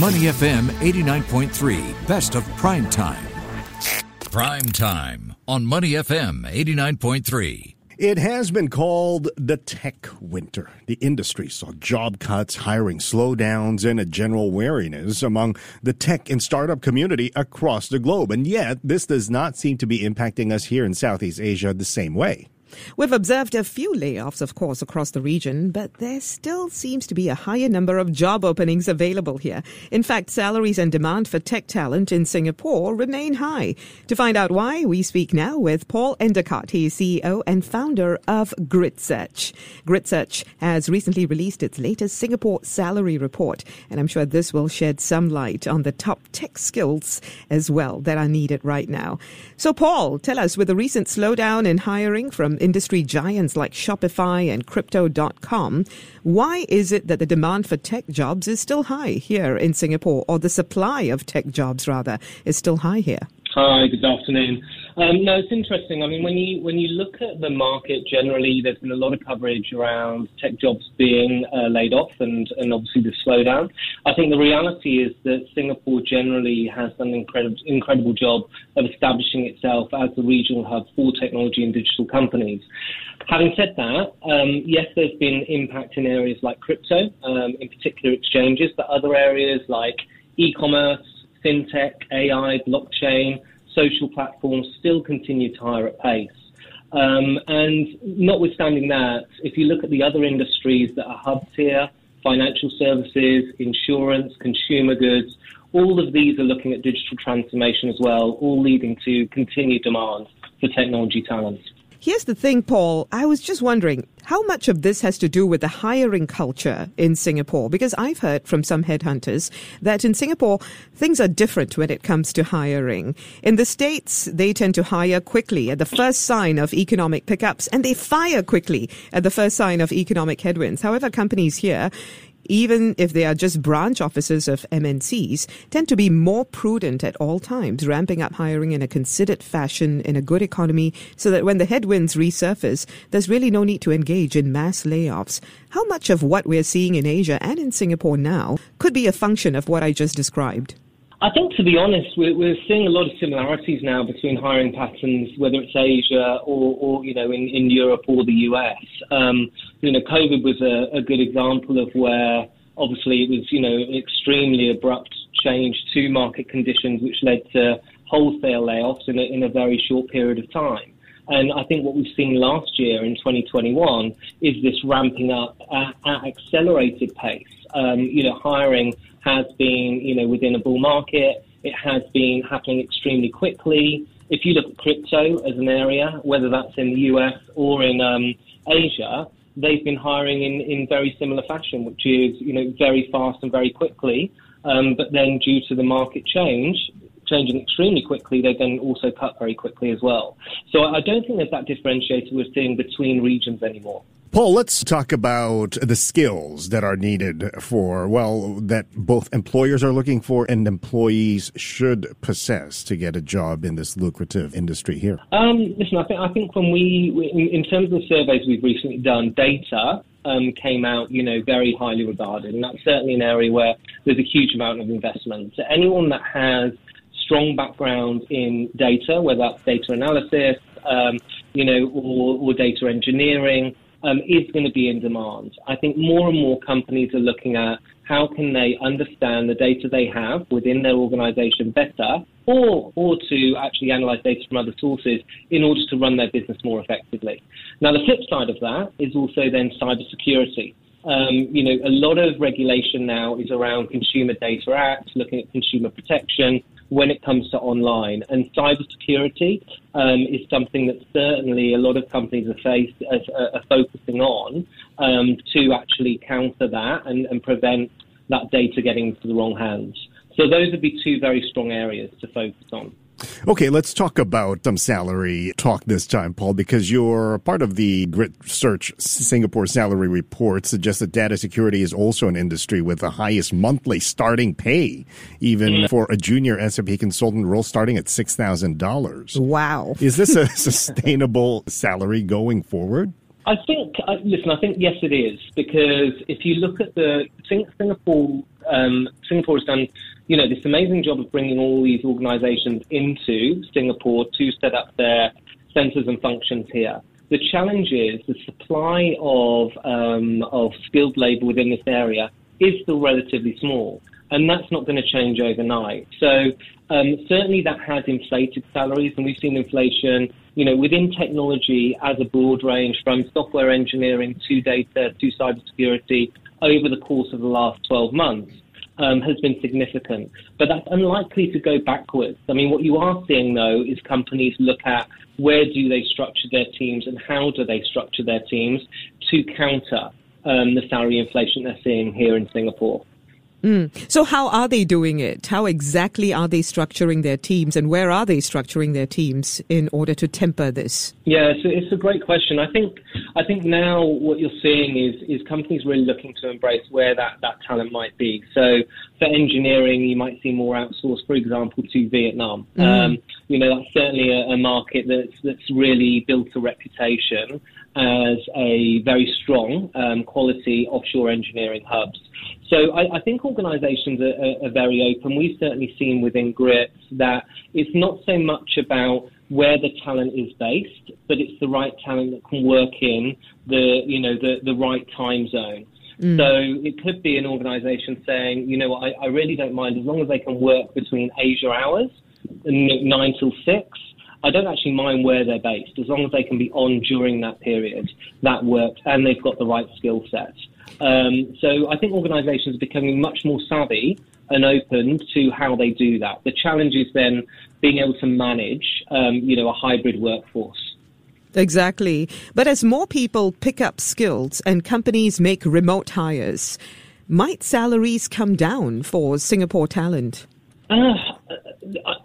Money FM 89.3, best of prime time. Prime time on Money FM 89.3. It has been called the tech winter. The industry saw job cuts, hiring slowdowns, and a general wariness among the tech and startup community across the globe. And yet, this does not seem to be impacting us here in Southeast Asia the same way. We've observed a few layoffs, of course, across the region, but there still seems to be a higher number of job openings available here. In fact, salaries and demand for tech talent in Singapore remain high. To find out why, we speak now with Paul Endicott. He is CEO and founder of GritSearch. GritSearch has recently released its latest Singapore salary report, and I'm sure this will shed some light on the top tech skills as well that are needed right now. So, Paul, tell us, with the recent slowdown in hiring from industry giants like Shopify and Crypto.com. Why is it that the demand for tech jobs is still high here in Singapore, or the supply of tech jobs, rather, is still high here? Hi, good afternoon. Um, no, it's interesting. I mean, when you when you look at the market generally, there's been a lot of coverage around tech jobs being uh, laid off, and and obviously the slowdown. I think the reality is that Singapore generally has done an incredible incredible job of establishing itself as the regional hub for technology and digital companies. Having said that, um, yes, there's been impact in areas like crypto, um, in particular exchanges, but other areas like e-commerce, fintech, AI, blockchain social platforms still continue to hire at pace. Um, and notwithstanding that, if you look at the other industries that are hubs here, financial services, insurance, consumer goods, all of these are looking at digital transformation as well, all leading to continued demand for technology talent. Here's the thing, Paul. I was just wondering how much of this has to do with the hiring culture in Singapore? Because I've heard from some headhunters that in Singapore, things are different when it comes to hiring. In the States, they tend to hire quickly at the first sign of economic pickups and they fire quickly at the first sign of economic headwinds. However, companies here, even if they are just branch offices of MNCs, tend to be more prudent at all times, ramping up hiring in a considered fashion in a good economy so that when the headwinds resurface, there's really no need to engage in mass layoffs. How much of what we're seeing in Asia and in Singapore now could be a function of what I just described? I think, to be honest, we're, we're, seeing a lot of similarities now between hiring patterns, whether it's Asia or, or you know, in, in, Europe or the US. Um, you know, COVID was a, a, good example of where obviously it was, you know, an extremely abrupt change to market conditions, which led to wholesale layoffs in a, in a very short period of time. And I think what we've seen last year in 2021 is this ramping up at, at accelerated pace. Um, you know, hiring has been, you know, within a bull market. It has been happening extremely quickly. If you look at crypto as an area, whether that's in the US or in um, Asia, they've been hiring in, in very similar fashion, which is, you know, very fast and very quickly. Um, but then due to the market change, changing extremely quickly, they then also cut very quickly as well. So I don't think there's that differentiator we're seeing between regions anymore. Paul, let's talk about the skills that are needed for, well, that both employers are looking for and employees should possess to get a job in this lucrative industry here. Um, listen, I think, I think when we, in, terms of the surveys we've recently done, data um, came out, you know, very highly regarded. And that's certainly an area where there's a huge amount of investment. So anyone that has strong background in data, whether that's data analysis, um, you know, or, or data engineering, um, is going to be in demand. I think more and more companies are looking at how can they understand the data they have within their organization better or, or to actually analyze data from other sources in order to run their business more effectively. Now, the flip side of that is also then cybersecurity. Um, you know, a lot of regulation now is around Consumer Data acts, looking at consumer protection, when it comes to online. And cybersecurity um, is something that certainly a lot of companies are, faced, are, are focusing on um, to actually counter that and, and prevent that data getting into the wrong hands. So those would be two very strong areas to focus on. Okay, let's talk about some salary talk this time, Paul, because you're part of the Grit Search Singapore salary report suggests that data security is also an industry with the highest monthly starting pay, even mm. for a junior SAP consultant role starting at $6,000. Wow. Is this a sustainable salary going forward? I think, uh, listen, I think yes, it is because if you look at the Singapore um, Singapore has done, you know, this amazing job of bringing all these organisations into Singapore to set up their centres and functions here. The challenge is the supply of um, of skilled labour within this area is still relatively small, and that's not going to change overnight. So um, certainly that has inflated salaries, and we've seen inflation, you know, within technology as a broad range from software engineering to data to cybersecurity over the course of the last 12 months. Um, has been significant, but that's unlikely to go backwards. I mean, what you are seeing though is companies look at where do they structure their teams and how do they structure their teams to counter um, the salary inflation they're seeing here in Singapore. Mm. So, how are they doing it? How exactly are they structuring their teams, and where are they structuring their teams in order to temper this? Yeah, so it's a great question. I think I think now what you're seeing is is companies really looking to embrace where that, that talent might be. So, for engineering, you might see more outsourced, for example, to Vietnam. Mm. Um, you know, that's certainly a, a market that's that's really built a reputation as a very strong um, quality offshore engineering hubs. So I, I think organisations are, are, are, very open. We've certainly seen within GRITS that it's not so much about where the talent is based, but it's the right talent that can work in the you know the, the right time zone. Mm. So it could be an organisation saying, you know, I, I really don't mind as long as they can work between Asia hours, nine till six I don't actually mind where they're based as long as they can be on during that period. That works, and they've got the right skill set. Um, so I think organisations are becoming much more savvy and open to how they do that. The challenge is then being able to manage, um, you know, a hybrid workforce. Exactly. But as more people pick up skills and companies make remote hires, might salaries come down for Singapore talent? Uh,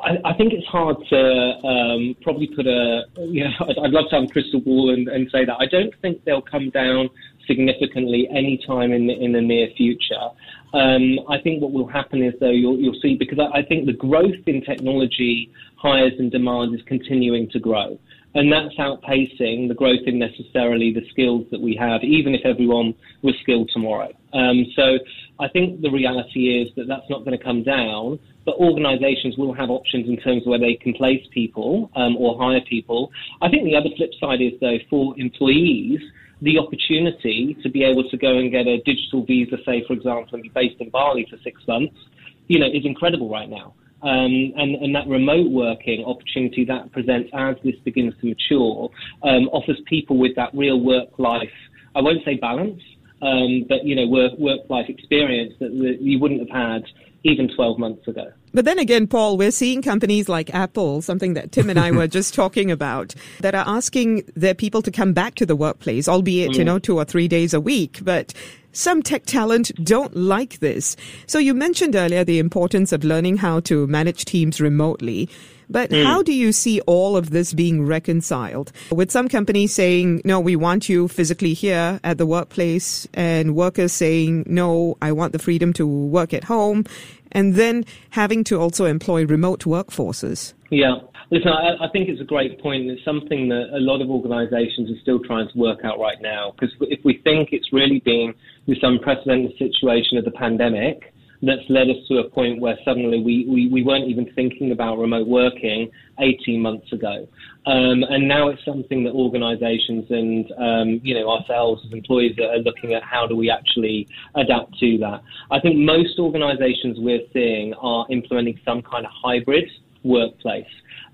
I, I, think it's hard to um, probably put a, you know, I'd, I'd, love to have a crystal ball and, and, say that. I don't think they'll come down significantly anytime in the, in the near future. Um, I think what will happen is, though, you'll, you'll see, because I, I think the growth in technology hires and demand is continuing to grow. And that's outpacing the growth in necessarily the skills that we have, even if everyone was skilled tomorrow. Um, so I think the reality is that that's not going to come down but organisations will have options in terms of where they can place people um, or hire people. I think the other flip side is, though, for employees, the opportunity to be able to go and get a digital visa, say, for example, and be based in Bali for six months, you know, is incredible right now. Um, and, and, that remote working opportunity that presents as this begins to mature um, offers people with that real work life, I won't say balance, um, but you know, work life experience that, that you wouldn't have had even 12 months ago. But then again, Paul, we're seeing companies like Apple, something that Tim and I were just talking about, that are asking their people to come back to the workplace, albeit, mm. you know, two or three days a week. But some tech talent don't like this. So you mentioned earlier the importance of learning how to manage teams remotely. But mm. how do you see all of this being reconciled with some companies saying, no, we want you physically here at the workplace and workers saying, no, I want the freedom to work at home and then having to also employ remote workforces? Yeah. Listen, I, I, think it's a great point. It's something that a lot of organisations are still trying to work out right now. Because if we think it's really been this unprecedented situation of the pandemic, that's led us to a point where suddenly we, we, we weren't even thinking about remote working 18 months ago. Um, and now it's something that organizations and, um, you know, ourselves as employees are looking at how do we actually adapt to that. I think most organizations we're seeing are implementing some kind of hybrid workplace.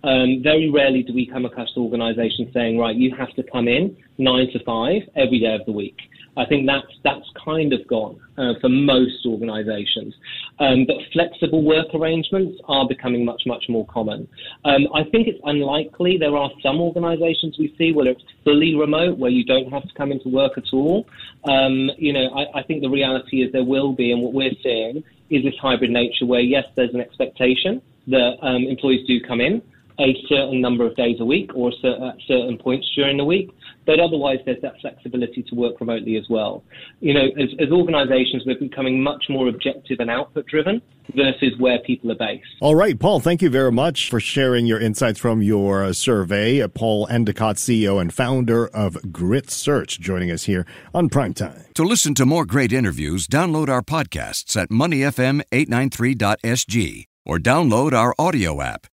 Um, very rarely do we come across organizations saying, right, you have to come in nine to five every day of the week. I think that's that's kind of gone uh, for most organisations. Um, but flexible work arrangements are becoming much much more common. Um, I think it's unlikely. There are some organisations we see where it's fully remote, where you don't have to come into work at all. Um, you know, I, I think the reality is there will be, and what we're seeing is this hybrid nature where yes, there's an expectation that um, employees do come in a certain number of days a week or at uh, certain points during the week. But otherwise, there's that flexibility to work remotely as well. You know, as, as organizations, we're becoming much more objective and output driven versus where people are based. All right, Paul, thank you very much for sharing your insights from your uh, survey. Uh, Paul Endicott, CEO and founder of Grit Search, joining us here on Primetime. To listen to more great interviews, download our podcasts at moneyfm893.sg or download our audio app.